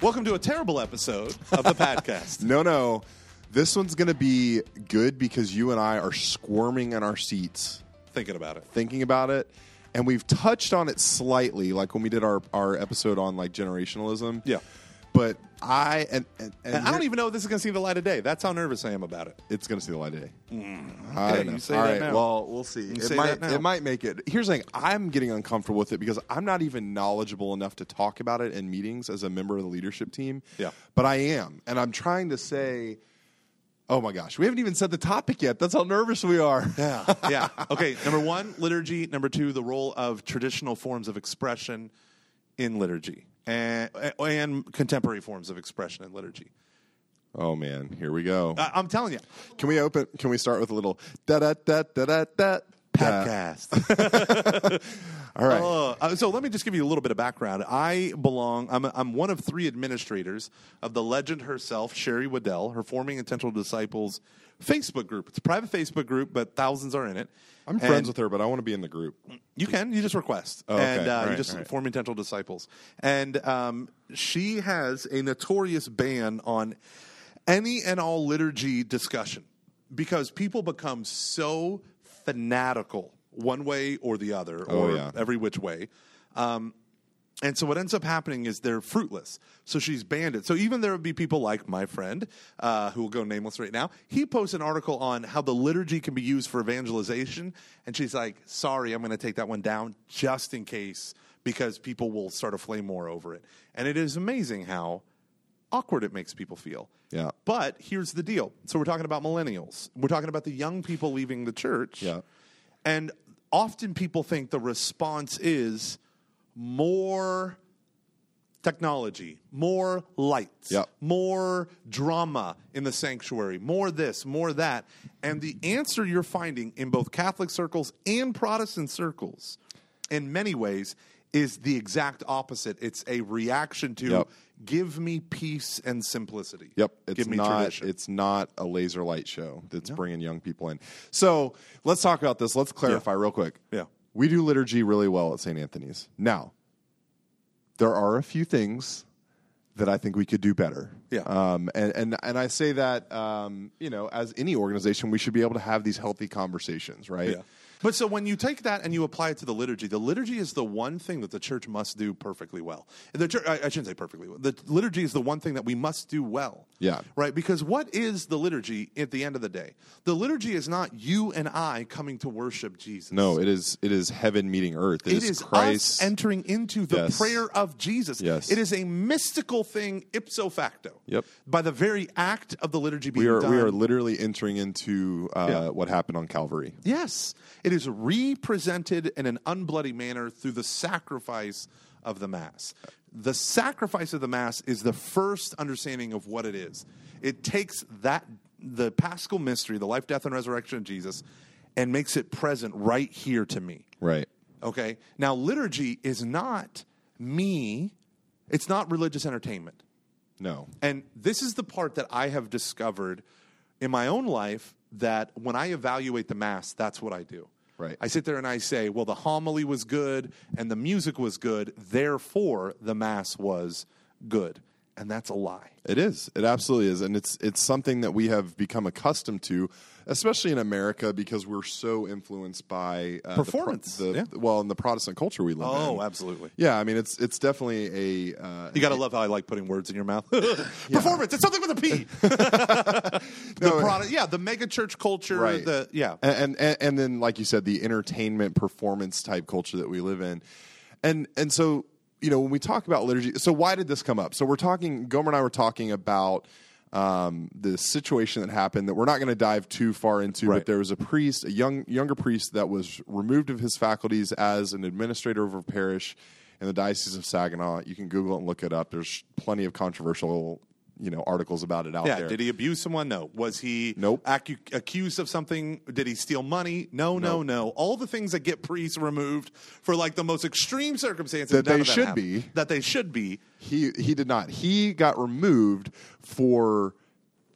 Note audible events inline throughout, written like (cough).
Welcome to a terrible episode of the (laughs) podcast. No, no. This one's going to be good because you and I are squirming in our seats Thinking about it. thinking about it. And we've touched on it slightly, like when we did our, our episode on like generationalism. Yeah. But I and, and, and And I don't even know if this is going to see the light of day. That's how nervous I am about it. it's going to see the light of day. Hmm. I Okay, don't know. you say All that right, now. Well, we'll see. It say might that now. it might make it. Here's the thing. I'm getting uncomfortable with it because I'm not even knowledgeable enough to talk about it in meetings as a member of the leadership team. Yeah. But I am, and I'm trying to say. Oh my gosh, we haven't even said the topic yet. That's how nervous we are. (laughs) Yeah. yeah. Okay. Number one, liturgy. Number two, the role of traditional forms of expression in liturgy and, and contemporary forms of expression and liturgy. Oh man, here we go. I, I'm telling you, Can we open? Can we start with a little da da da da da da podcast. (laughs) All right. Uh, uh, so let me just give you a little bit of background. I belong. I'm, I'm one of three administrators of the legend herself, Sherry Weddell, her Forming Intentional Disciples Facebook group. It's a private Facebook group, but thousands are in it. I'm friends with her, but I want to be in the group. You can. You just request, Oh, okay. and uh, All you right, just all right. form intentional disciples. And um, she has a notorious ban on any and all liturgy discussion because people become so fanatical one way or the other, Oh, or yeah. every which way. Um, and so what ends up happening is they're fruitless. So she's banned it. So even there would be people like my friend, uh, who will go nameless right now. He posts an article on how the liturgy can be used for evangelization, and she's like, "Sorry, I'm going to take that one down just in case because people will start a flame war over it." And it is amazing how awkward it makes people feel. Yeah. But here's the deal. So we're talking about millennials. We're talking about the young people leaving the church. Yeah. And often people think the response is more technology, more lights, Yep. more drama in the sanctuary, more this, more that. And the answer you're finding in both Catholic circles and Protestant circles, in many ways, is the exact opposite. It's a reaction to Yep. give me peace and simplicity. Yep, it's not. tradition. It's not a laser light show that's bringing young people in. So let's talk about this. Let's clarify real quick. Yeah. We do liturgy really well at St. Anthony's. Now, there are a few things that I think we could do better. Yeah. um, and and and I say that um, you know, as any organization, we should be able to have these healthy conversations, right? Yeah. But so when you take that and you apply it to the liturgy, the liturgy is the one thing that the church must do perfectly well. The church, I, I shouldn't say perfectly well. The liturgy is the one thing that we must do well. Yeah. Right? Because what is the liturgy at the end of the day? The liturgy is not you and I coming to worship Jesus. No, it is it is heaven meeting earth. It is Christ us entering into the Yes. prayer of Jesus. Yes. It is a mystical thing ipso facto. Yep. By the very act of the liturgy being we are done. we are literally entering into uh, Yeah. what happened on Calvary. Yes. It is represented in an unbloody manner through the sacrifice of the Mass. The sacrifice of the Mass is the first understanding of what it is. It takes that, the paschal mystery, the life, death, and resurrection of Jesus, and makes it present right here to me. Right. Okay? Now, liturgy is not me, it's not religious entertainment. No. And this is the part that I have discovered in my own life that when I evaluate the Mass, that's what I do. Right. I sit there and I say, well, the homily was good and the music was good, therefore the Mass was good. And that's a lie. It is. It absolutely is, and it's it's something that we have become accustomed to, especially in America, because we're so influenced by uh, the Performance, The, yeah. Well, in the Protestant culture we live in. Oh, absolutely. Yeah, I mean it's it's definitely a. Uh, You got to love how I like putting words in your mouth. (laughs) Performance, it's something with a P. (laughs) (laughs) the product, yeah, the mega church culture, Right. the yeah. and, and and then like you said, the entertainment performance type culture that we live in, and and so you know when we talk about liturgy, so why did this come up? So we're talking. Gomer and I were talking about um, the situation that happened that we're not going to dive too far into. Right. But there was a priest, a young younger priest, that was removed of his faculties as an administrator of a parish in the diocese of Saginaw. You can Google it and look it up. There's plenty of controversial. You know articles about it out Yeah. there. Did he abuse someone? No. Was he Nope. acu- accused of something? Did he steal money? No, no, Nope. no. All the things that get priests removed for like the most extreme circumstances That they of should happened. be. That they should be. He he did not. He got removed for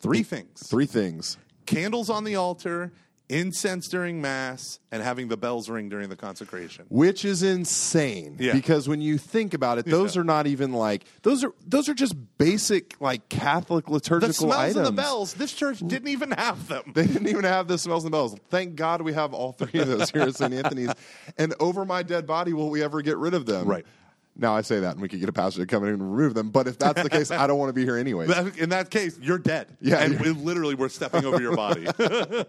Three things: three things. candles on the altar, incense during mass and having the bells ring during the consecration. which is insane Yeah. because when you think about it those are not even like those are those are just basic like catholic liturgical The smells items of the bells, this church didn't even have them. they didn't even have the smells and bells thank god we have all three of those here at st anthony's and over my dead body will we ever get rid of them Right. now i say that and we could get a pastor to come in and remove them but if that's the case i don't want to be here anyway (laughs) In that case, you're dead. Yeah, and we literally we're stepping over your body. (laughs)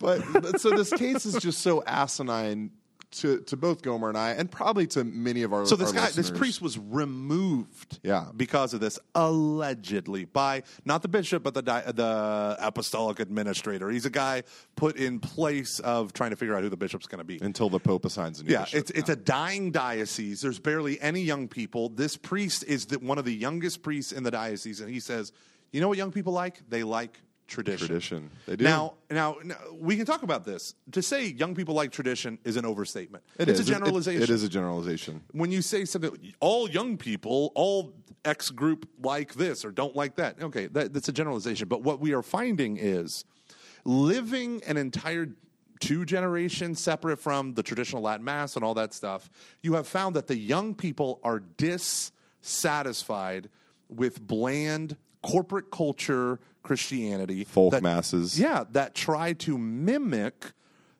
but, so this case is just so asinine to, to both Gomer and I, and probably to many of our So this our guy, this priest, was removed, Yeah. because of this allegedly by not the bishop but the di- the apostolic administrator. He's a guy put in place of trying to figure out who the bishop's going to be. until the Pope assigns a new Yeah, bishop. it's it's a dying diocese. There's barely any young people. This priest is the, one of the youngest priests in the diocese, and he says, "You know what young people like? They like tradition. tradition. They do. Now, now, now, we can talk about this. To say young people like tradition is an overstatement. It it's is. a It- generalization. it is a generalization. When you say something, all young people, all X group like this or don't like that. Okay, that, that's a generalization. But what we are finding is living an entire two generations separate from the traditional Latin Mass and all that stuff, you have found that the young people are dissatisfied with bland corporate culture Christianity. Folk that- masses. Yeah, that try to mimic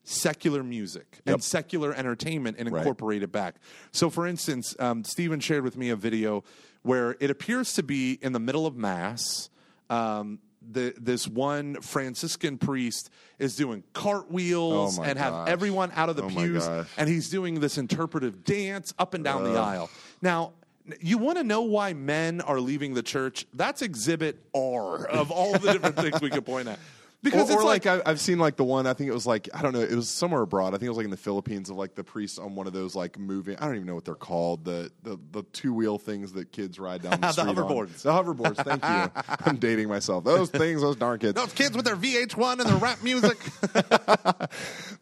secular music and secular entertainment and Right. incorporate it back. So, for instance, um, Stephen shared with me a video where it appears to be in the middle of Mass. Um, the, this one Franciscan priest is doing cartwheels Oh and have gosh. everyone out of the Oh pews, and he's doing this interpretive dance up and down the aisle. Now, you want to know why men are leaving the church? That's exhibit R of all the different things we could point at. (laughs) Because or, it's or like, like, I, I've seen like the one I think it was like I don't know it was somewhere abroad I think it was like in the Philippines of like the priest on one of those like moving I don't even know what they're called the the, the two wheel things that kids ride down (laughs) the, The street on. hoverboards. the hoverboards thank you (laughs) I'm dating myself those things those darn kids those kids with their VH1 and their rap music.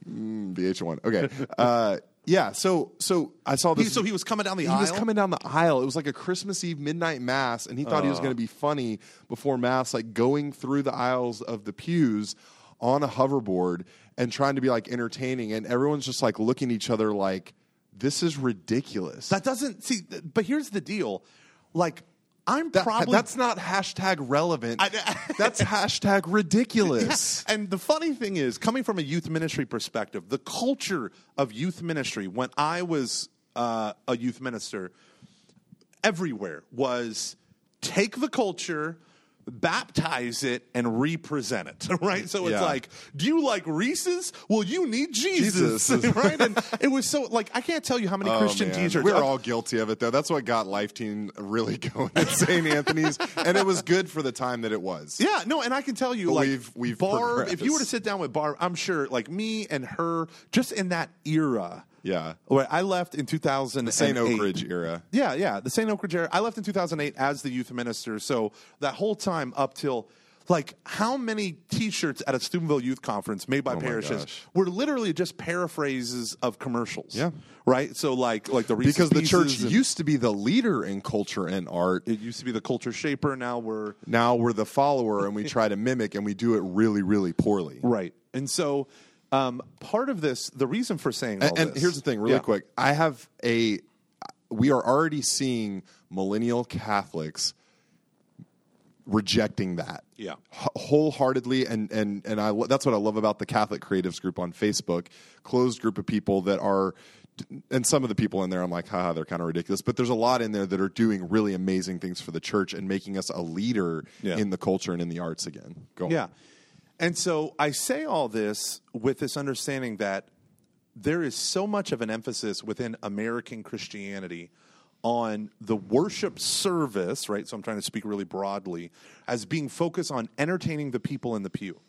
VH1 okay uh, yeah so so I saw He- this so he was coming down the he aisle. was coming down the aisle. It was like a Christmas Eve midnight mass, and he thought he was oh. going to be funny before mass, like going through the aisles of the pews on a hoverboard and trying to be like entertaining. And everyone's just like looking at each other like, "This is ridiculous." That doesn't see. But here's the deal: like, I'm That- probably that's not hashtag relevant. I- (laughs) that's hashtag ridiculous. And the funny thing is, coming from a youth ministry perspective, the culture of youth ministry when I was uh, a youth minister, everywhere was take the culture. Baptize it and represent it, (laughs) right? So it's Yeah. like, do you like Reese's? Well, you need Jesus, Jesus. (laughs) right? And (laughs) it was so like I can't tell you how many Oh, Christian man. T-shirts. We're all guilty of it, though. That's what got Life Team really going at St. Anthony's, and it was good for the time that it was. Yeah, no, and I can tell you, But like we've- we've Barb. If you were to sit down with Barb, I'm sure, like me and her, just in that era. Yeah. I left in 2000. The St. Oak Ridge era. Yeah, yeah, the St. Oak Ridge era. I left in 2008 as the youth minister. So that whole time up till. Like how many T-shirts at a Steubenville Youth Conference made by Oh parishes were literally just paraphrases of commercials? Yeah. right. So like like the Reese's because the church and- used to be the leader in culture and art. it used to be the culture shaper. Now we're Now we're the follower and we try to mimic and we do it really, really poorly. Right. And so um, part of this, the reason for saying all And, and here's the thing, really Yeah. quick. I have a. We are already seeing millennial Catholics rejecting that. Yeah. Wholeheartedly and and and I that's what I love about the Catholic Creatives group on Facebook, closed group of people that are and some of the people in there I'm like, haha, they're kind of ridiculous, but there's a lot in there that are doing really amazing things for the church and making us a leader Yeah. in the culture and in the arts again. Go on. And so I say all this with this understanding that there is so much of an emphasis within American Christianity on the worship service, right? So I'm trying to speak really broadly, as being focused on entertaining the people in the pew.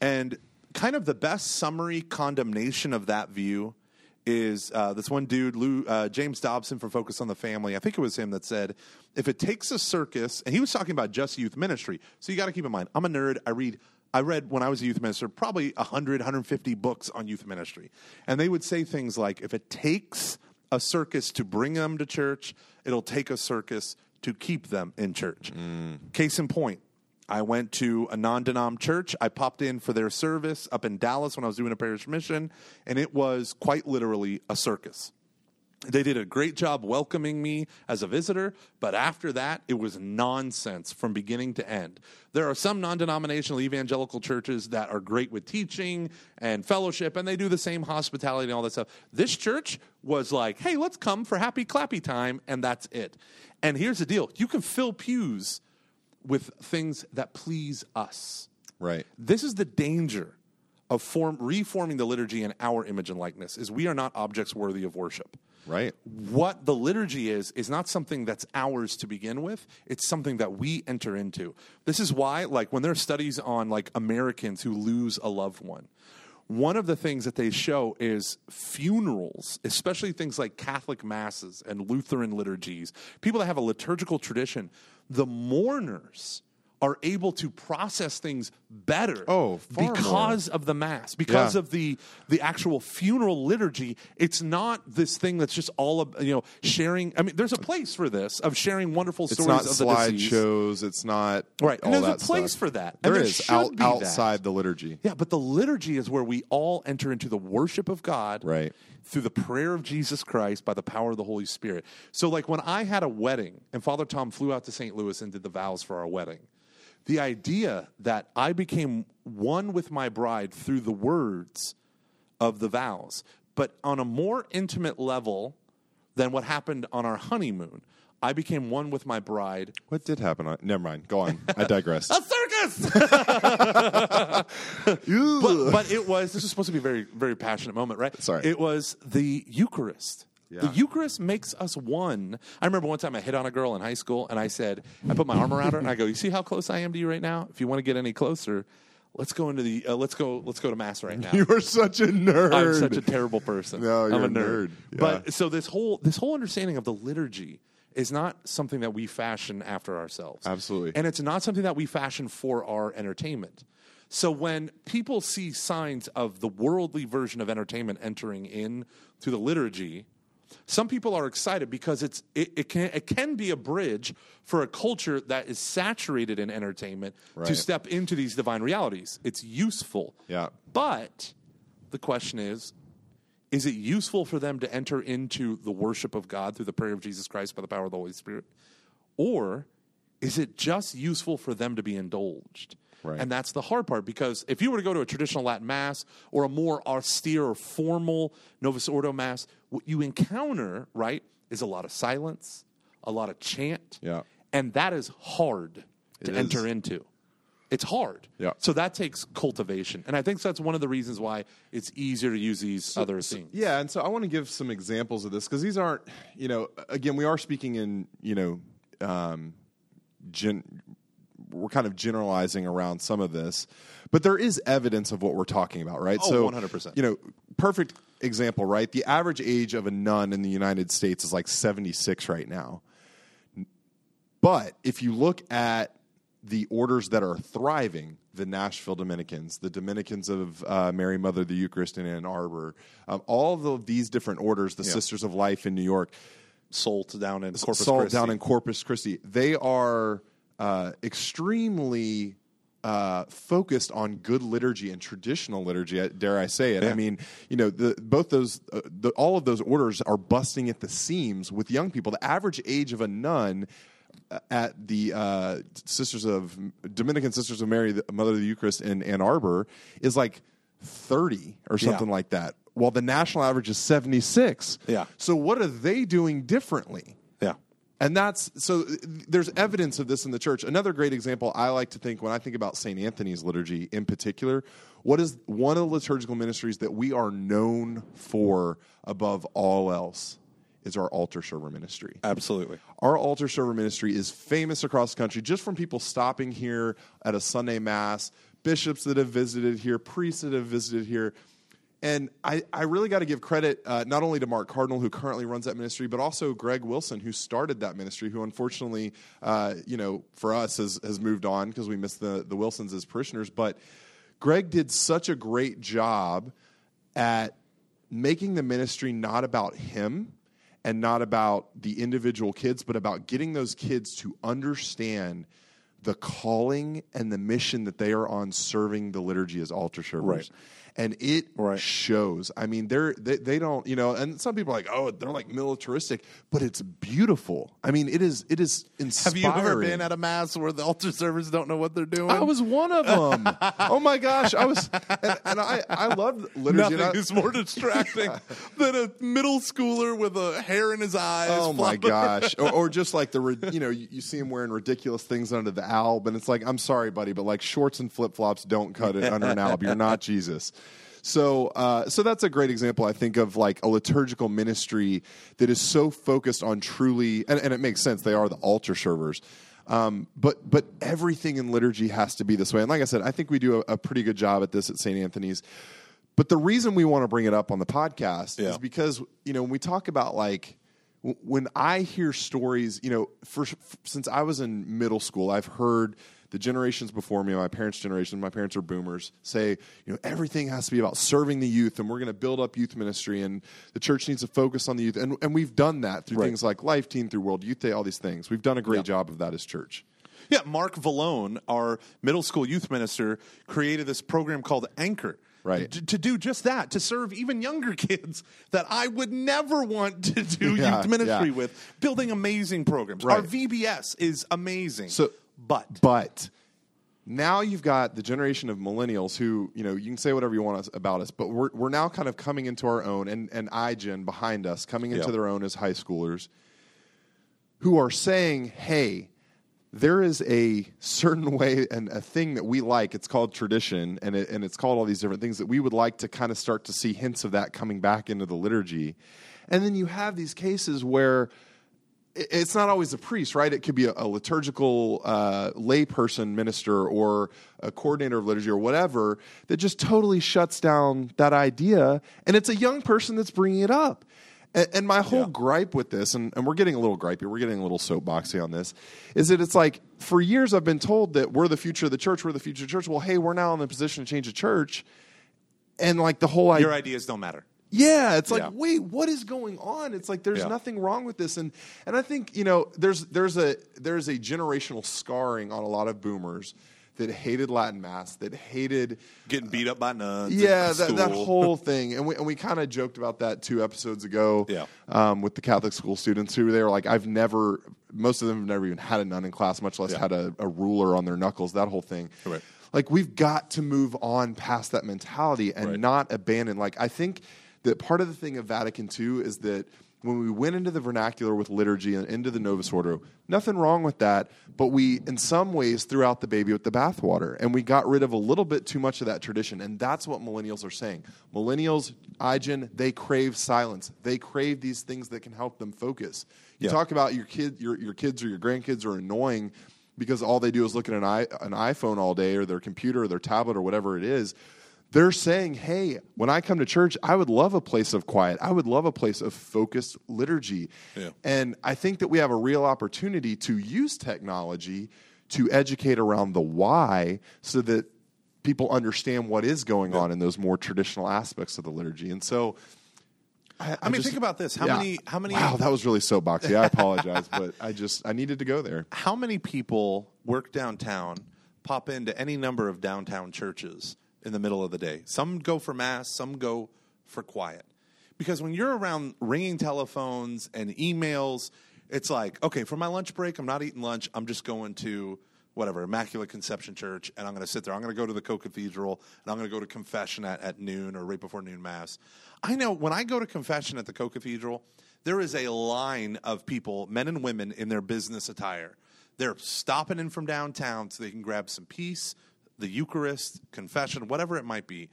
And kind of the best summary condemnation of that view is uh, this one dude, Lou, uh, James Dobson from Focus on the Family. I think it was him that said, if it takes a circus, and he was talking about just youth ministry. So you got to keep in mind, I'm a nerd. I read. I read when I was a youth minister probably 100, 150 books on youth ministry. And they would say things like, if it takes a circus to bring them to church, it'll take a circus to keep them in church. Mm. Case in point, I went to a non denom church. I popped in for their service up in Dallas when I was doing a parish mission, and it was quite literally a circus. They did a great job welcoming me as a visitor, but after that, it was nonsense from beginning to end. There are some non denominational evangelical churches that are great with teaching and fellowship, and they do the same hospitality and all that stuff. This church was like, hey, let's come for happy clappy time, and that's it. And here's the deal you can fill pews with things that please us. Right. This is the danger of form, reforming the liturgy in our image and likeness is we are not objects worthy of worship Right. what the liturgy is is not something that's ours to begin with it's something that we enter into this is why like when there are studies on like americans who lose a loved one one of the things that they show is funerals especially things like catholic masses and lutheran liturgies people that have a liturgical tradition the mourners are able to process things better Oh, far more. because of the mass because Yeah. of the the actual funeral liturgy it's not this thing that's just all of you know sharing i mean there's a place for this of sharing wonderful It's stories not of the deceased slideshows. It's not Right, and there's a place stuff. for that, There there is out, be that. outside the liturgy. yeah but the liturgy is where we all enter into the worship of god Right. through the prayer of jesus christ by the power of the holy spirit so like when i had a wedding and father tom flew out to st louis and did the vows for our wedding the idea that i became one with my bride through the words of the vows, but on a more intimate level than what happened on our honeymoon. I became one with my bride. What did happen? On, never mind. Go on. I digress. (laughs) A circus! (laughs) but, but it was, this was supposed to be a very, very passionate moment, right? Sorry. It was the Eucharist. The Eucharist makes us one. I remember one time I hit on a girl in high school and I said, I put my arm around her and I go, You see how close I am to you right now? If you want to get any closer, let's go into the, uh, let's go, let's go to Mass right (laughs) now. you are such a nerd. I'm such a terrible person. No, you're I'm a a nerd. nerd. Yeah. But so this whole this whole understanding of the liturgy is not something that we fashion after ourselves. Absolutely. And it's not something that we fashion for our entertainment. So when people see signs of the worldly version of entertainment entering in to the liturgy, some people are excited because it's it, it can it can be a bridge for a culture that is saturated in entertainment to step into these divine realities. It's useful. Yeah. But the question is is it useful for them to enter into the worship of God through the prayer of Jesus Christ by the power of the Holy Spirit? Or is it just useful for them to be indulged? Right. And that's the hard part because if you were to go to a traditional Latin Mass or a more austere or formal Novus Ordo Mass, what you encounter, right, is a lot of silence, a lot of chant. Yeah. And that is hard to It enter is. into. It's hard. Yeah. So that takes cultivation. And I think that's one of the reasons why it's easier to use these other things. Yeah, and so I want to give some examples of this because these aren't, you know, again, we are speaking in, you know, um, gen, we're kind of generalizing around some of this, but there is evidence of what we're talking about, right? Oh, so 100%. You know, perfect example, right? The average age of a nun in the United States is like 76 right now. But if you look at the orders that are thriving, the Nashville Dominicans, the Dominicans of uh, Mary Mother of the Eucharist in Ann Arbor, um, all of these different orders, the Sisters of Life in New York, Salt down in Corpus Salt Christi. down in Corpus Christi, they are uh, extremely uh, focused on good liturgy and traditional liturgy. Dare I say it? I mean, you know, the, both those, uh, the, all of those orders are busting at the seams with young people. The average age of a nun uh, at the uh, Sisters of Dominican Sisters of Mary, the Mother of the Eucharist in Ann Arbor, is like thirty or something Yeah. like that. While the national average is seventy six. Yeah. So what are they doing differently? And that's so uh, there's evidence of this in the church. Another great example I like to think when I think about St. Anthony's liturgy in particular, what is one of the liturgical ministries that we are known for above all else is our altar server ministry. Absolutely. Our altar server ministry is famous across the country just from people stopping here at a Sunday Mass, bishops that have visited here, priests that have visited here. And I, I really got to give credit uh, not only to Mark Cardinal, who currently runs that ministry, but also Greg Wilson, who started that ministry, who unfortunately, uh, you know, for us has, has moved on because we miss the, the Wilsons as parishioners. But Greg did such a great job at making the ministry not about him and not about the individual kids, but about getting those kids to understand the calling and the mission that they are on serving the liturgy as altar servers. Right. And it Right. shows. I mean, they're they, they don't, you know, and some people are like, oh, they're like militaristic, but it's beautiful. I mean, it is it is inspiring. Have you ever been at a mass where the altar servers don't know what they're doing? I was one of them. (laughs) oh my gosh, I was, and, and I I loved liturgy. Nothing I- is more distracting (laughs) than a middle schooler with a hair in his eyes. Oh my gosh! Or, or just like the you know you, you see him wearing ridiculous things under the alb, and it's like I'm sorry, buddy, but like shorts and flip flops don't cut it under an (laughs) alb. You're not Jesus. So uh, so that's a great example, I think, of like a liturgical ministry that is so focused on truly, and, and it makes sense. They are the altar servers. Um, but but everything in liturgy has to be this way. And like I said, I think we do a, a pretty good job at this at St. Anthony's. But the reason we want to bring it up on the podcast Yeah. is because you know when we talk about like when I hear stories, you know, for, since I was in middle school, I've heard the generations before me, my parents' generation, my parents are boomers, say, you know, everything has to be about serving the youth, and we're going to build up youth ministry, and the church needs to focus on the youth, and and we've done that through Right. things like Life Team, through World Youth Day, all these things. We've done a great Yeah. job of that as church. Yeah, Mark Vallone, our middle school youth minister, created this program called Anchor. Right. To, to do just that, to serve even younger (laughs) kids that I would never want to do (laughs) Yeah, youth ministry yeah. with, building amazing programs. Our Right. VBS is amazing. So- but But now you've got the generation of millennials who, you know, you can say whatever you want us, about us, but we're, we're now kind of coming into our own, and, and iGen behind us, coming into Yeah. their own as high schoolers, who are saying, hey, there is a certain (laughs) way and a thing that we like. It's called tradition, and, it, and it's called all these different things that we would like to kind of start to see hints of that coming back into the liturgy. And then you have these cases where it's not always a priest, right? It could be a, a liturgical uh, layperson minister or a coordinator of liturgy or whatever that just totally shuts down that idea. And it's a young person that's bringing it up. And, and my whole Yeah. gripe with this, and, and we're getting a little gripey, we're getting a little soapboxy on this, is that it's like for years I've been told that we're the future of the church, we're the future of the church. Well, hey, we're now in the position to change the church. And like the whole idea. your ideas don't matter. Yeah, it's like, Yeah. wait, what is going on? It's like there's Yeah. nothing wrong with this, and and I think you know there's there's a there's a generational scarring on a lot of boomers that hated Latin mass, that hated Getting beat up by nuns. yeah that, that whole (laughs) thing, and we and we kind of joked about that two episodes ago, Yeah. um, with the Catholic school students who they were like, I've never, most of them have never even had a nun in class, much less Yeah. had a, a ruler on their knuckles, that whole thing. Right. Like we've got to move on past that mentality and Right. not abandon. Like I think that part of the thing of Vatican II is that when we went into the vernacular with liturgy and into the Novus Ordo, nothing wrong with that, but we in some ways threw out the baby with the bathwater and we got rid of a little bit too much of that tradition. And that's what millennials are saying. Millennials, Igen, they crave silence. They crave these things that can help them focus. You Yeah. talk about your kid your, your kids or your grandkids are annoying because all they do is look at an, i an iPhone all day or their computer or their tablet or whatever it is. They're saying, hey, when I come to church, I would love a place of quiet. I would love a place of focused liturgy. Yeah. And I think that we have a real opportunity to use technology to educate around the why so that people understand what is going on in those more traditional aspects of the liturgy. And so I, I mean, just- think about this. How yeah. many? How many? Wow, that was really soapboxy. I apologize, (laughs) but I just I needed to go there. how many people work downtown, pop into any number of downtown churches in the middle of the day? Some go for mass, some go for quiet. Because when you're around ringing telephones and emails, it's like, okay, for my lunch break, I'm not eating lunch. I'm just going to whatever, Immaculate Conception Church, and I'm going to sit there. I'm going to go to the Co Cathedral, and I'm going to go to confession at, at noon or right before noon mass. I know when I go to confession at the Co Cathedral, there is a line of people, men and women, in their business attire. They're stopping in from downtown so they can grab some peace, the Eucharist, confession, whatever it might be.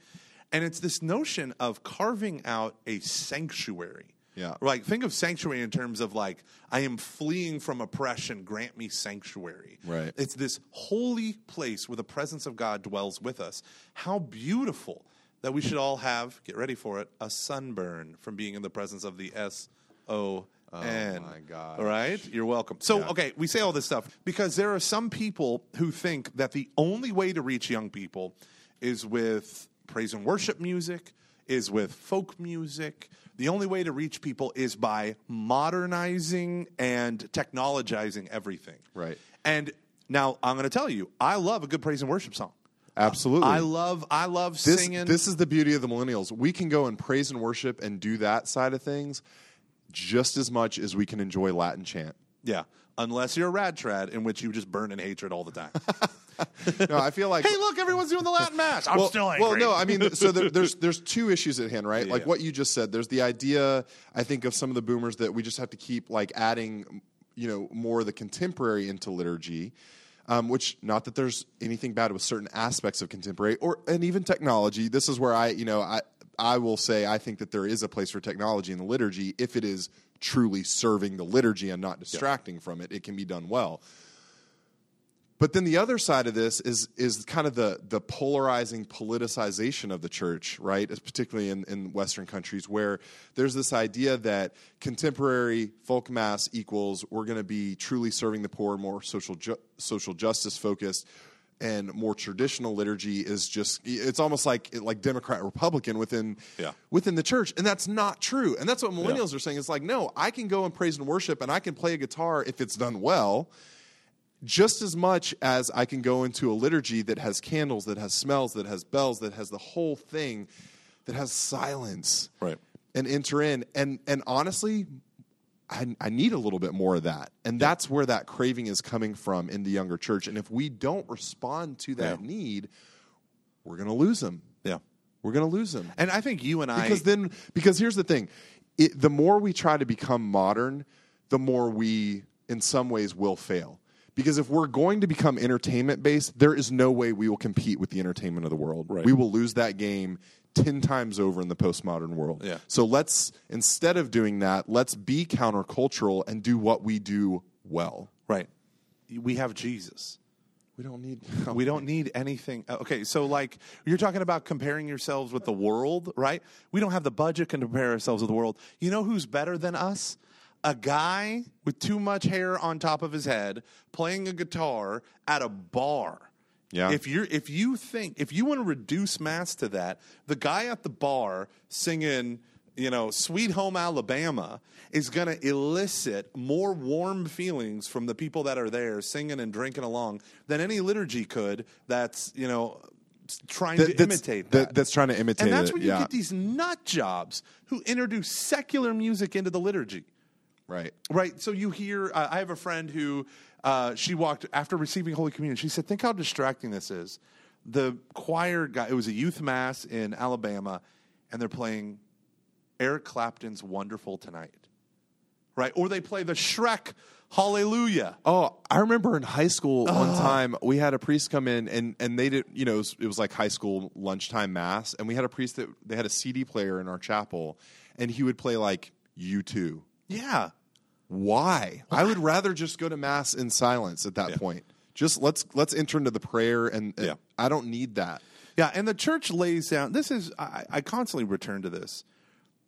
And it's this notion of carving out a sanctuary. Yeah. Like, think of sanctuary in terms of like, I am fleeing from oppression, grant me sanctuary. Right. It's this holy place where the presence of God dwells with us. How beautiful that we should all have, get ready for it, a sunburn from being in the presence of the S O Oh N. my gosh. All right? You're welcome. So, Yeah. okay, we say all this stuff because there are some people who think that the only way to reach young people is with praise and worship music, is with folk music. The only way to reach people is by modernizing and technologizing everything. Right. And Now, I'm going to tell you, I love a good praise and worship song. Absolutely. I love I love this, singing. this is the beauty of the millennials. We can go and praise and worship and do that side of things just as much as we can enjoy Latin chant. yeah, unless you're a rad trad, in which you just burn in hatred all the time. (laughs) No, I feel like (laughs) hey, look, everyone's doing the Latin mass. I'm well, still angry. well, no, I mean, so there, (laughs) there's there's two issues at hand, right? Yeah, like what you just said. There's the idea, I think, of some of the boomers that we just have to keep like adding, you know, more of the contemporary into liturgy. Um, which not that there's anything bad with certain aspects of contemporary or and even technology. This is where I, you know, I I will say I think that there is a place for technology in the liturgy if it is truly serving the liturgy and not distracting from it. It can be done well. But then the other side of this is is kind of the the polarizing politicization of the church, right? As particularly in, in Western countries, where there's this idea that contemporary folk mass equals we're going to be truly serving the poor, more social ju- social justice focused, and more traditional liturgy is just it's almost like like Democrat Republican within Yeah. within the church, and that's not true. And that's what millennials are saying. It's like no, I can go and praise and worship, and I can play a guitar if it's done well just as much as I can go into a liturgy that has candles, that has smells, that has bells, that has the whole thing, that has silence, Right. and enter in. And and honestly, I, I need a little bit more of that, and that's where that craving is coming from in the younger church. And if we don't respond to that Yeah. need, we're going to lose them. yeah, We're going to lose them and I think you and I because then because here's the thing it, the more we try to become modern the more we in some ways will fail because if we're going to become entertainment based there is no way we will compete with the entertainment of the world Right. we will lose that game 10 times over in the postmodern world Yeah. so let's instead of doing that let's be countercultural and do what we do well right, we have Jesus. we don't need (laughs) We don't need anything. Okay, so like you're talking about comparing yourselves with the world, right? We don't have the budget to compare ourselves with the world. You know who's better than us? A guy with too much hair on top of his head playing a guitar at a bar. Yeah. If you're if you think if you want to reduce mass to that, the guy at the bar singing, you know, Sweet Home Alabama is going to elicit more warm feelings from the people that are there singing and drinking along than any liturgy could that's, you know, trying That- to imitate that- that. that's trying to imitate and that's it when you yeah get these nut jobs who introduce secular music into the liturgy. right Right. So you hear, uh, I have a friend who uh, she walked after receiving Holy Communion. She said, "Think how distracting this is." The choir guy. It was a youth mass in Alabama, and they're playing Eric Clapton's "Wonderful Tonight." Right. Or they play the Shrek Hallelujah. Oh, I remember in high school (sighs) one time we had a priest come in and and they did you know it was, it was like high school lunchtime mass and we had a priest that they had a CD player in our chapel and he would play like U two. Yeah. Why? I would (laughs) rather just go to mass in silence at that Yeah. point. Just let's let's enter into the prayer and, and Yeah. I don't need that. Yeah, and the church lays down. This is I, I constantly return to this.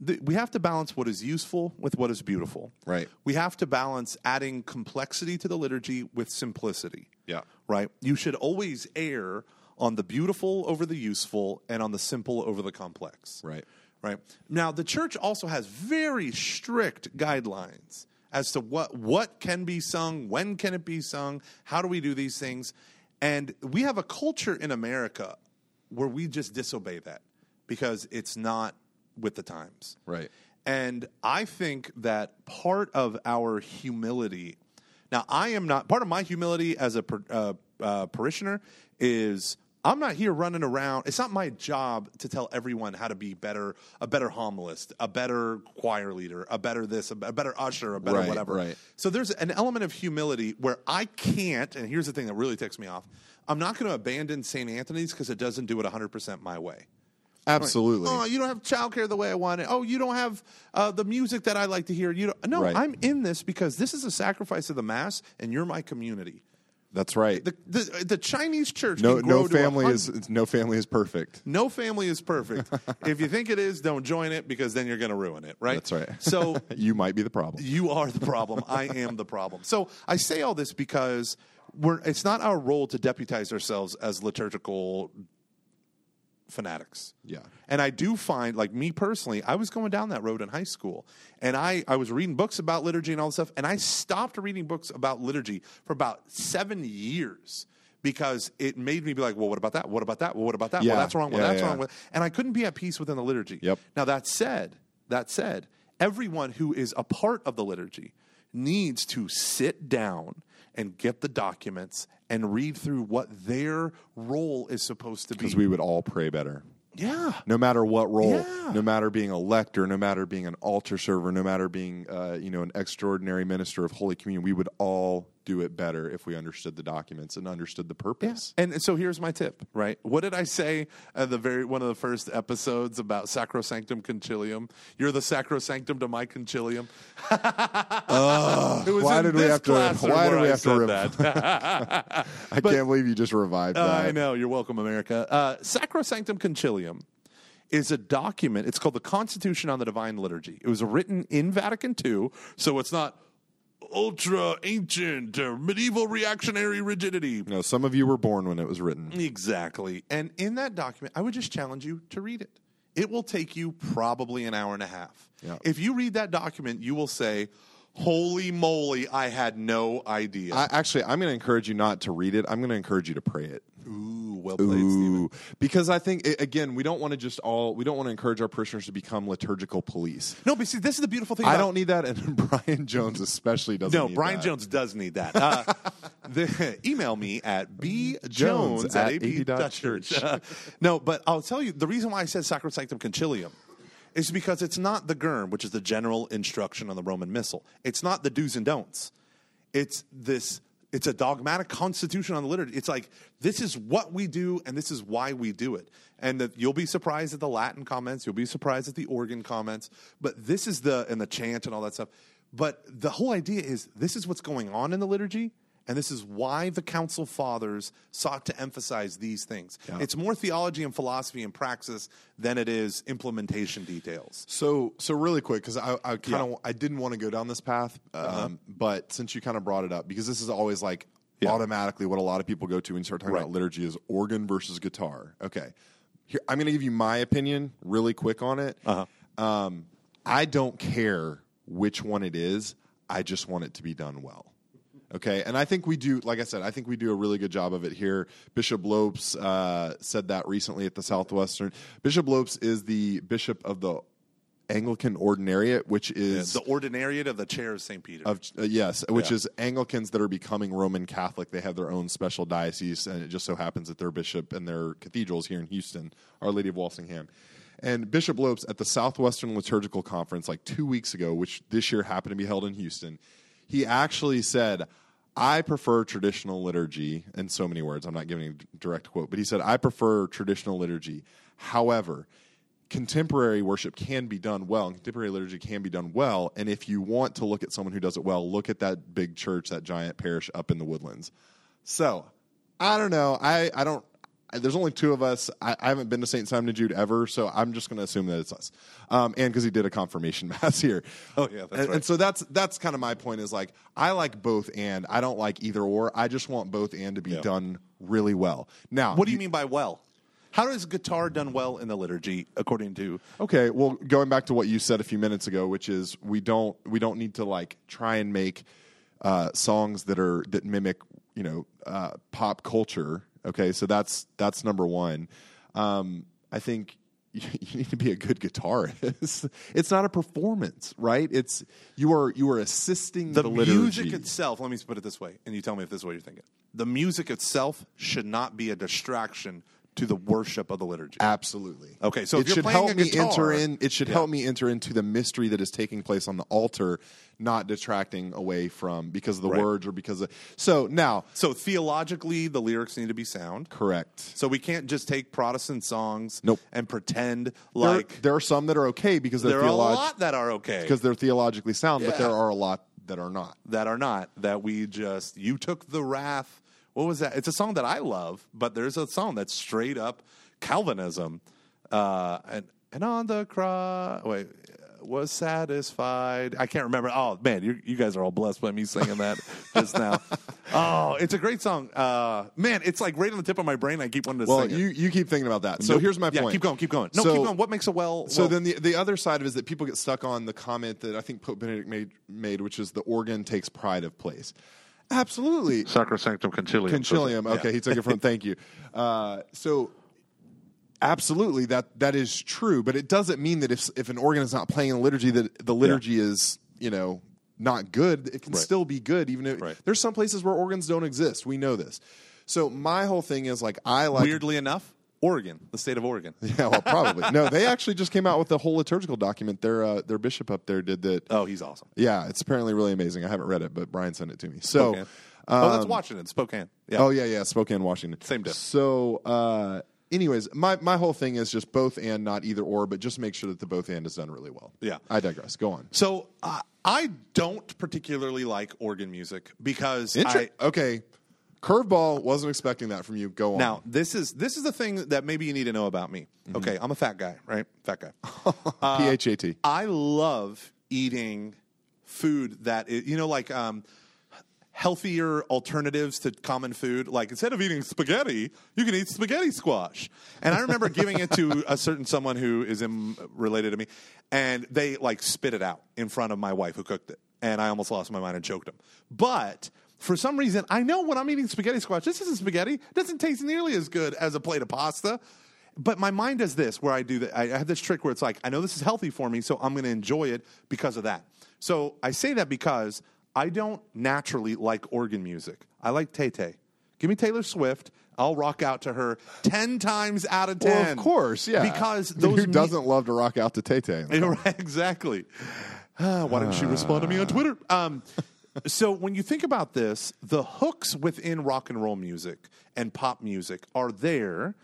The, we have to balance what is useful with what is beautiful. Right. We have to balance adding complexity to the liturgy with simplicity. Yeah. Right. You should always err on the beautiful over the useful and on the simple over the complex. Right. Right. Now, the church also has very strict guidelines as to what what can be sung, when can it be sung, how do we do these things, and we have a culture in America where we just disobey that because it's not with the times. Right. And I think that part of our humility. Now, I am not part of my humility as a uh, uh, parishioner is I'm not here running around. It's not my job to tell everyone how to be better, a better homilist, a better choir leader, a better this, a better usher, a better Right, whatever. right. So there's an element of humility where I can't. And here's the thing that really ticks me off: I'm not going to abandon St. Anthony's because it doesn't do it 100 percent my way. Absolutely. Oh, you don't have childcare the way I want it. Oh, you don't have uh, the music that I like to hear. You don't, no, Right. I'm in this because this is a sacrifice of the mass, and you're my community. That's right. The the, the Chinese church no no family is no family is perfect. no family is perfect. (laughs) if you think it is, don't join it because then you're going to ruin it. Right. That's right. So (laughs) you might be the problem. you are the problem. I am the problem. So I say all this because we're, it's not our role to deputize ourselves as liturgical fanatics. Yeah. And I do find, like me personally, I was going down that road in high school, and I I was reading books about liturgy and all this stuff, and I stopped reading books about liturgy for about seven years. Because it made me be like, well, what about that? What about that? Well, what about that? Yeah. Well, that's wrong. Well, Yeah, that's yeah. wrong. With, and I couldn't be at peace within the liturgy. Yep. Now that said, that said, everyone who is a part of the liturgy needs to sit down and get the documents and read through what their role is supposed to be. Because we would all pray better. Yeah. no matter what role, Yeah. no matter being a lector, no matter being an altar server, no matter being uh, you know an extraordinary minister of Holy Communion, we would all do it better if we understood the documents and understood the purpose. And so here's my tip, right? What did I say at the very one of the first episodes about sacrosanctum concilium? You're the sacrosanctum to my concilium. (laughs) Was why did we have to- why did we have to said that. (laughs) I can't believe you just revived Uh, that. I know. You're welcome, America. Uh, Sacrosanctum Concilium is a document. It's called the Constitution on the Divine Liturgy. It was written in Vatican II, so it's not ultra ancient or medieval reactionary rigidity. No, some of you were born when it was written. Exactly. And in that document, I would just challenge you to read it. It will take you probably an hour and a half. Yeah. If you read that document, you will say, Holy moly, I had no idea. I, actually, I'm going to encourage you not to read it. I'm going to encourage you to pray it. Ooh, well played, Stephen. Ooh, because I think again, we don't want to just all we don't want to encourage our parishioners to become liturgical police. No, but see, this is the beautiful thing. I don't need that, and (laughs) Brian Jones especially doesn't. No, Brian that. Jones does need that. Uh, (laughs) the, email me at bjones Jones at at ap.church. ap.church. (laughs) no, but I'll tell you the reason why I said Sacrosanctum Concilium is because it's not the GIRM, which is the general instruction on the Roman Missal. It's not the do's and don'ts. It's this. It's a dogmatic constitution on the liturgy. It's like this is what we do, and this is why we do it. And that you'll be surprised at the Latin comments. You'll be surprised at the organ comments. But this is the and the chant and all that stuff. But the whole idea is this is what's going on in the liturgy, and this is why the Council Fathers sought to emphasize these things. It's more theology and philosophy and praxis than it is implementation details. So, so really quick, because I, I kind of Yeah. Uh-huh. I didn't want to go down this path, um, but since you kind of brought it up, because this is always like Yeah. automatically what a lot of people go to when you start talking Right. about liturgy is organ versus guitar. Okay, here I'm going to give you my opinion really quick on it. Uh-huh. Um, I don't care which one it is. I just want it to be done well. Okay, and I think we do. Like I said, I think we do a really good job of it here. Bishop Lopes uh, said that recently at the Southwestern. Bishop Lopes is the bishop of the Anglican Ordinariate, which is The ordinariate of the chair of St. Peter. of uh, yes, which Yeah. is Anglicans that are becoming Roman Catholic. They have their own special diocese, and it just so happens that their bishop and their cathedrals here in Houston, Our Lady of Walsingham. And Bishop Lopes at the Southwestern Liturgical Conference, like two weeks ago, which this year happened to be held in Houston, he actually said, I prefer traditional liturgy in so many words. I'm not giving a direct quote, but he said, I prefer traditional liturgy. However, contemporary worship can be done well and contemporary liturgy can be done well and if you want to look at someone who does it well look at that big church that giant parish up in the woodlands so i don't know i, I don't there's only two of us I, I haven't been to st simon and jude ever so i'm just going to assume that it's us um, and because he did a confirmation (laughs) mass here Oh, yeah, that's and, right. and so that's that's kind of my point is like i like both and i don't like either or i just want both and to be Yeah. done really well now what do you mean by well? How does guitar done well in the liturgy, according to Okay, well, going back to what you said a few minutes ago, which is we don't we don't need to like try and make uh, songs that are that mimic you know uh, pop culture. Okay, so that's that's number one. Um, I think you, (laughs) you need to be a good guitarist. (laughs) it's not a performance, right? It's you are you are assisting the, the, music itself? Let me put it this way, and you tell me if this is what you're thinking. The music itself should not be a distraction to the worship of the liturgy. Absolutely. Okay, so it should help me guitar- enter in. It should Yeah. help me enter into the mystery that is taking place on the altar, not detracting away from because of the Right. words or because of. So now, So theologically, the lyrics need to be sound. correct. So we can't just take Protestant songs Nope. and pretend like there are some that are okay because they're there are a lot that are okay. because they're theologically sound, but there are a lot that are not. that are not that we just you took the wrath what was that it's a song that i love but there's a song that's straight up calvinism uh and and on the cross wait was satisfied. I can't remember. Oh man, you, you guys are all blessed by me singing that (laughs) just now. Oh, it's a great song. Uh, man, it's like right on the tip of my brain. I keep wanting to Well, sing it. you, you keep thinking about that. So Nope. here's my Yeah, point. keep going, keep going. No, So- keep going. What makes a well? So well- then the the other side of it is that people get stuck on the comment that I think Pope Benedict made, made which is the organ takes pride of place. Absolutely. Sacrosanctum Concilium. Concilium. Okay, he took it from. thank you. Uh, so, absolutely, that that is true, but it doesn't mean that if if an organ is not playing in the liturgy, that the liturgy is you know not good. It can Right. still be good, even if Right. there's some places where organs don't exist. We know this. So my whole thing is like I like Weirdly enough, Oregon, the state of Oregon. (laughs) Yeah, well, probably no. They actually just came out with a whole liturgical document. Their uh, their bishop up there did that. Oh, he's awesome. Yeah, it's apparently really amazing. I haven't read it, but Brian sent it to me. So, Spokane. oh, that's Washington, Spokane. Yeah. oh yeah, yeah, Spokane, Washington. Same diff. So, uh, anyways, my my whole thing is just both and, not either or, but just make sure that the both and is done really well. Yeah. I digress. Go on. So uh, I don't particularly like organ music because Inter- I, okay, curveball. Wasn't expecting that from you. Go on. Now, this is this is the thing that maybe you need to know about me. Mm-hmm. Okay, I'm a fat guy, right? Fat guy. (laughs) P H A T. I love eating food that is, you know, like um, healthier alternatives to common food. Like instead of eating spaghetti, you can eat spaghetti squash. And I remember giving it to a certain someone who is in, related to me, and they like spit it out in front of my wife who cooked it, and I almost lost my mind and choked them. But for some reason, I know when I'm eating spaghetti squash, this isn't spaghetti. It doesn't taste nearly as good as a plate of pasta. But my mind does this, where I do that. I have this trick where it's like, I know this is healthy for me, so I'm going to enjoy it because of that. So I say that because I don't naturally like organ music. I like Tay Tay. Give me Taylor Swift. I'll rock out to her ten times out of ten. Well, of course, yeah. Because I (laughs) mean, who doesn't love to rock out to Tay Tay? (laughs) Exactly. (sighs) Why didn't she respond to me on Twitter? Um, so when you think about this, the hooks within rock and roll music and pop music are there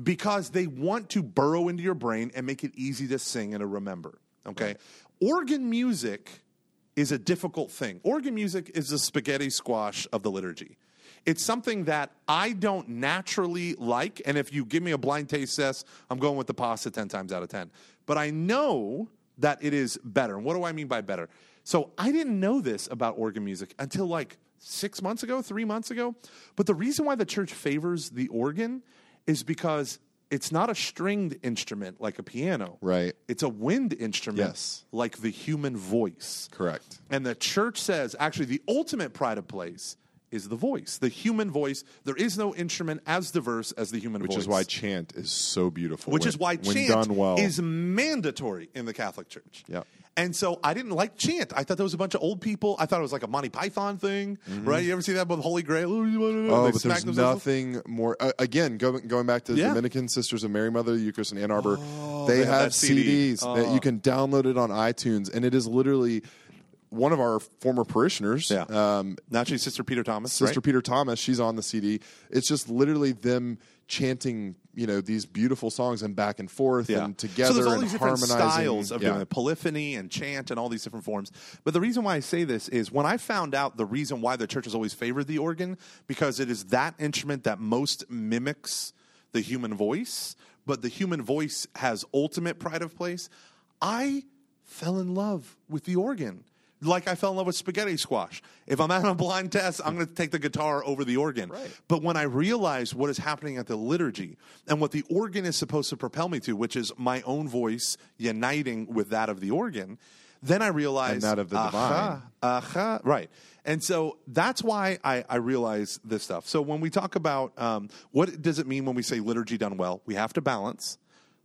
because they want to burrow into your brain and make it easy to sing and to remember. Okay, organ music is a difficult thing. Organ music is the spaghetti squash of the liturgy. It's something that I don't naturally like, and if you give me a blind taste test, I'm going with the pasta 10 times out of 10. But I know that it is better. And what do I mean by better? So I didn't know this about organ music until like six months ago, three months ago. But the reason why the church favors the organ is because it's not a stringed instrument like a piano. Right. It's a wind instrument Yes. like the human voice. Correct. And the church says actually the ultimate pride of place is the voice, the human voice. There is no instrument as diverse as the human Which voice. Which is why chant is so beautiful. which when- is why chant well. is mandatory in the Catholic Church. Yep. And so I didn't like chant. I thought there was a bunch of old people. I thought it was like a Monty Python thing, right? You ever see that with Holy Grail? Oh, you wanna know? Oh, They but there's themselves. nothing more. Uh, again, going going back to the Yeah. Dominican Sisters of Mary Mother of the Eucharist in Ann Arbor, they, Oh, they have have CD. CDs that you can download it on iTunes, and it is literally one of our former parishioners. Yeah. Um, Naturally, Sister Peter Thomas. Sister right? Peter Thomas, she's on the CD. It's just literally them chanting, you know, these beautiful songs and back and forth and together So there's all and these different harmonizing. styles of yeah. doing polyphony and chant and all these different forms. But the reason why I say this is when I found out the reason why the church has always favored the organ because it is that instrument that most mimics the human voice, but the human voice has ultimate pride of place. I fell in love with the organ. Like I fell in love with spaghetti squash. If I'm at a blind test, I'm going to take the guitar over the organ. Right. But when I realize what is happening at the liturgy and what the organ is supposed to propel me to, which is my own voice uniting with that of the organ, then I realized And that of the aha, aha, right. And so that's why I, I realize this stuff. So when we talk about um, what does it mean when we say liturgy done well, we have to balance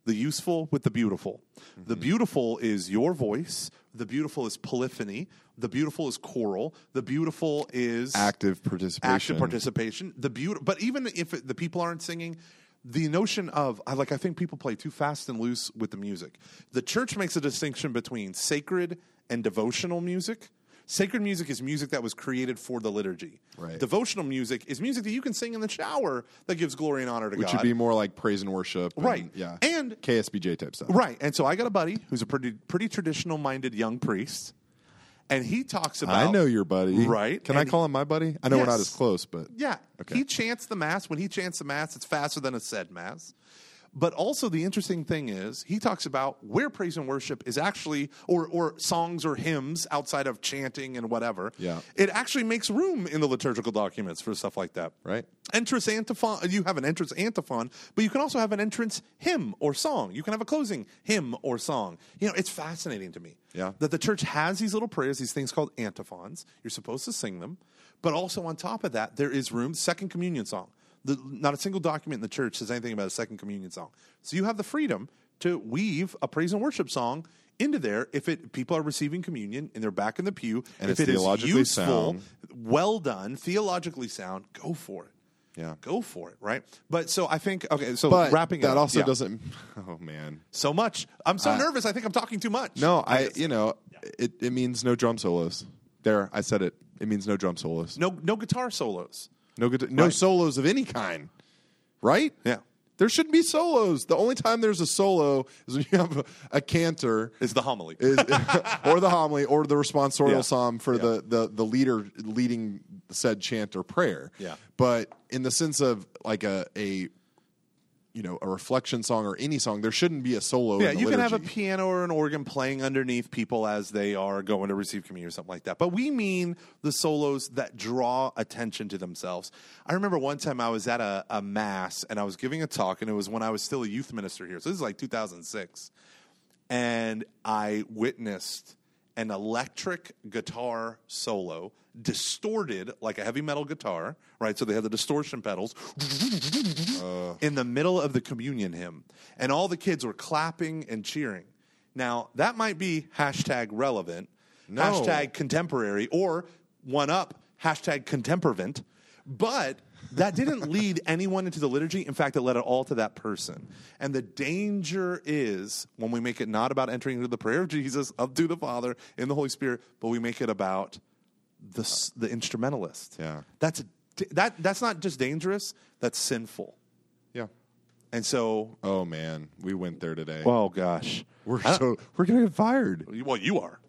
the useful with the beautiful. The mm-hmm. beautiful is your voice. The beautiful is polyphony. The beautiful is choral. The beautiful is active participation. active participation. The beautiful, but even if it, the people aren't singing, the notion of I like I think people play too fast and loose with the music. The church makes a distinction between sacred and devotional music. Sacred music is music that was created for the liturgy. Right. Devotional music is music that you can sing in the shower that gives glory and honor to which God. Which would be more like praise and worship. and- Right. yeah. And- KSBJ type stuff. Right. And so I got a buddy who's a pretty pretty traditional minded young priest. And he talks about I know your buddy. Right. Can I call him my buddy? I know we're not as close, but Yeah. Okay. He chants the mass. When he chants the mass, it's faster than a said mass. But also, the interesting thing is, he talks about where praise and worship is actually, or, or songs or hymns outside of chanting and whatever. Yeah. It actually makes room in the liturgical documents for stuff like that. Right. Entrance antiphon, you have an entrance antiphon, but you can also have an entrance hymn or song. You can have a closing hymn or song. You know, it's fascinating to me Yeah. that the church has these little prayers, these things called antiphons. You're supposed to sing them, but also on top of that, there is room, second communion song. The, not a single document in the church says anything about a second communion song. So you have the freedom to weave a praise and worship song into there if it people are receiving communion and they're back in the pew. And if it's it is theologically useful, sound. well done, theologically sound, go for it. Yeah. Go for it, right? But so I think okay, so But wrapping that up, also yeah. doesn't. (laughs) Oh man. so much. I'm so I- nervous. I think I'm talking too much. No, I. You know, it, it means no drum solos. There, I said it. It means no drum solos. no no guitar solos. No good. No Right. solos of any kind. Right. Yeah. There shouldn't be solos. The only time there's a solo is when you have a, a cantor Is the homily. is, (laughs) or the homily or the responsorial Yeah. psalm for Yeah. the, the the leader leading said chant or prayer. Yeah. But in the sense of like a a you know a reflection song or any song, there shouldn't be a solo. Yeah, in the you can have a piano or an organ playing underneath people as they are going to receive communion or something like that. But we mean the solos that draw attention to themselves. I remember one time I was at a, a mass and I was giving a talk, and it was when I was still a youth minister here. So this is like 2006. And I witnessed an electric guitar solo distorted like a heavy metal guitar, right? So they had the distortion pedals uh. in the middle of the communion hymn, and all the kids were clapping and cheering. Now, that might be hashtag relevant, No. hashtag contemporary, or one up, hashtag contemporvant, but that didn't lead anyone into the liturgy. In fact, it led it all to that person. And the danger is when we make it not about entering into the prayer of Jesus, up to the Father, in the Holy Spirit, but we make it about the, the instrumentalist. Yeah. That's, that, that's not just dangerous, that's sinful. Yeah. And so, Oh man, we went there today. oh gosh, we're so we're gonna get fired. well, you are.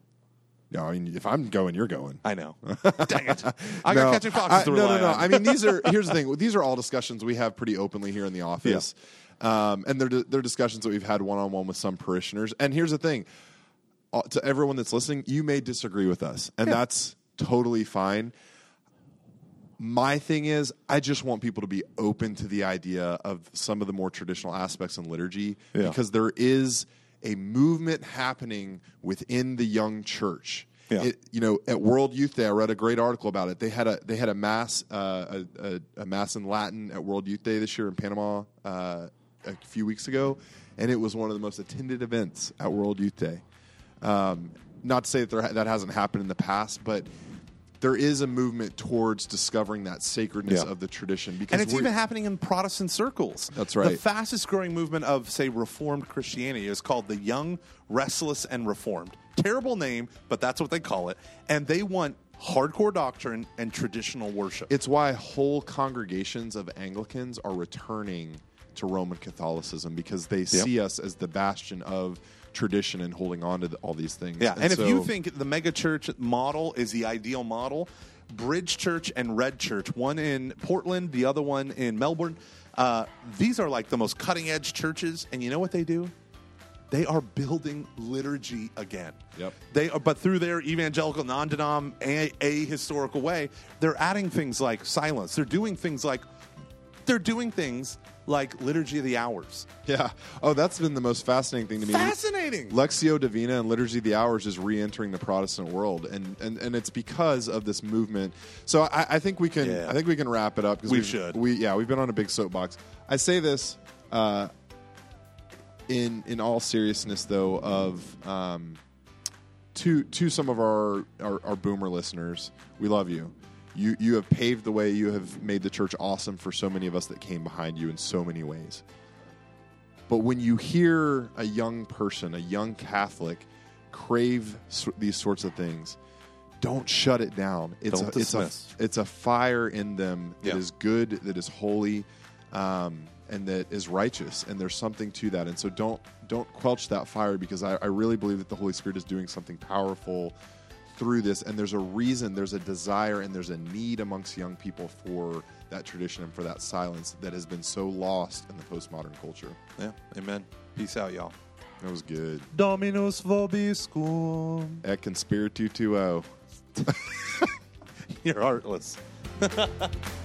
No, I mean if I'm going, you're going. I know. (laughs) Dang it! I No, got catching foxes I- to no, no, no. on. I mean, these are (laughs) here's the thing. These are all discussions we have pretty openly here in the office, um, and they're they're discussions that we've had one on one with some parishioners. And here's the thing: Uh, to everyone that's listening, you may disagree with us, and Yeah. that's totally fine. My thing is, I just want people to be open to the idea of some of the more traditional aspects in liturgy Yeah. because there is a movement happening within the young church. Yeah. It, you know, at World Youth Day, I read a great article about it. They had a they had a mass uh, a, a, a mass in Latin at World Youth Day this year in Panama uh, a few weeks ago, and it was one of the most attended events at World Youth Day. Um, not to say that there, that hasn't happened in the past, but there is a movement towards discovering that sacredness Yeah. of the tradition. Because and it's even happening in Protestant circles. That's right. The fastest growing movement of, say, Reformed Christianity is called the Young, Restless, and Reformed. Terrible name, but that's what they call it. And they want hardcore doctrine and traditional worship. It's why whole congregations of Anglicans are returning to Roman Catholicism because they see us as the bastion of tradition and holding on to the, all these things. Yeah, and, if you think the mega church model is the ideal model, Bridge Church and Red Church, one in Portland, the other one in Melbourne, uh, these are like the most cutting edge churches. And you know what they do? They are building liturgy again. Yep. They are, but through their evangelical, non-denom, a, a historical way, they're adding things like silence. They're doing things like they're doing things like liturgy of the hours. yeah, oh, that's been the most fascinating thing to me. Fascinating. Lectio Divina and Liturgy of the Hours is re-entering the Protestant world, and and, and it's because of this movement. So I, I think we can Yeah. I think we can wrap it up because We should. We yeah we've been on a big soapbox. I say this uh, in in all seriousness though of um, to to some of our, our our boomer listeners, we love you. You you have paved the way. You have made the church awesome for so many of us that came behind you in so many ways. But when you hear a young person, a young Catholic, crave these sorts of things, don't shut it down. It's Don't a, it's a dismiss. it's a fire in them that Yeah. is good, that is holy, um, and that is righteous. And there's something to that. And so don't don't quench that fire because I, I really believe that the Holy Spirit is doing something powerful through this, and there's a reason, there's a desire, and there's a need amongst young people for that tradition and for that silence that has been so lost in the postmodern culture. Yeah. Amen. Peace out, y'all. That was good. Dominus vobiscum. At Conspiracy (laughs) 220. You're heartless. (laughs)